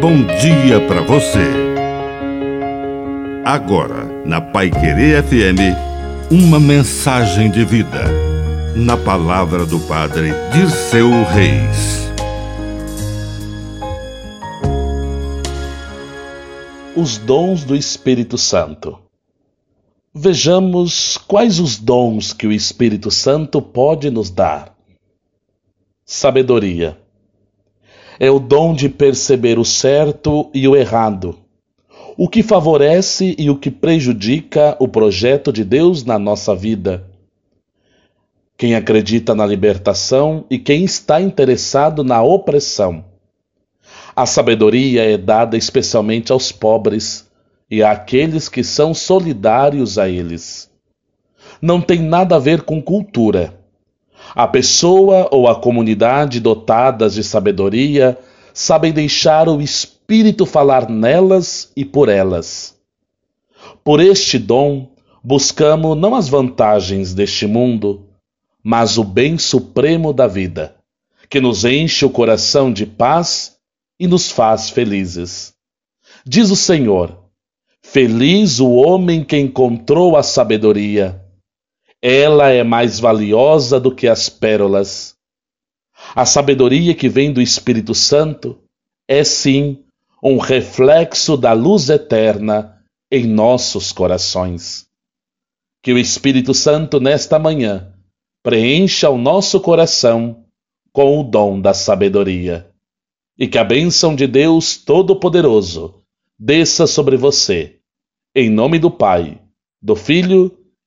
bom dia para você. Agora, na Pai Querer FM, uma mensagem de vida. Na palavra do Padre Dirceu Reis. Os dons do Espírito Santo. Vejamos quais os dons que o Espírito Santo pode nos dar. Sabedoria é o dom de perceber o certo e o errado, o que favorece e o que prejudica o projeto de Deus na nossa vida. Quem acredita na libertação e quem está interessado na opressão. A sabedoria é dada especialmente aos pobres e àqueles que são solidários a eles. Não tem nada a ver com cultura a pessoa ou a comunidade dotadas de sabedoria sabem deixar o Espírito falar nelas e por elas. Por este dom, buscamos não as vantagens deste mundo, mas o bem supremo da vida, que nos enche o coração de paz e nos faz felizes. Diz o Senhor: Feliz o homem que encontrou a sabedoria ela é mais valiosa do que as pérolas. A sabedoria que vem do Espírito Santo é sim um reflexo da luz eterna em nossos corações. Que o Espírito Santo, nesta manhã, preencha o nosso coração com o dom da sabedoria. E que a bênção de Deus Todo-Poderoso desça sobre você, em nome do Pai, do Filho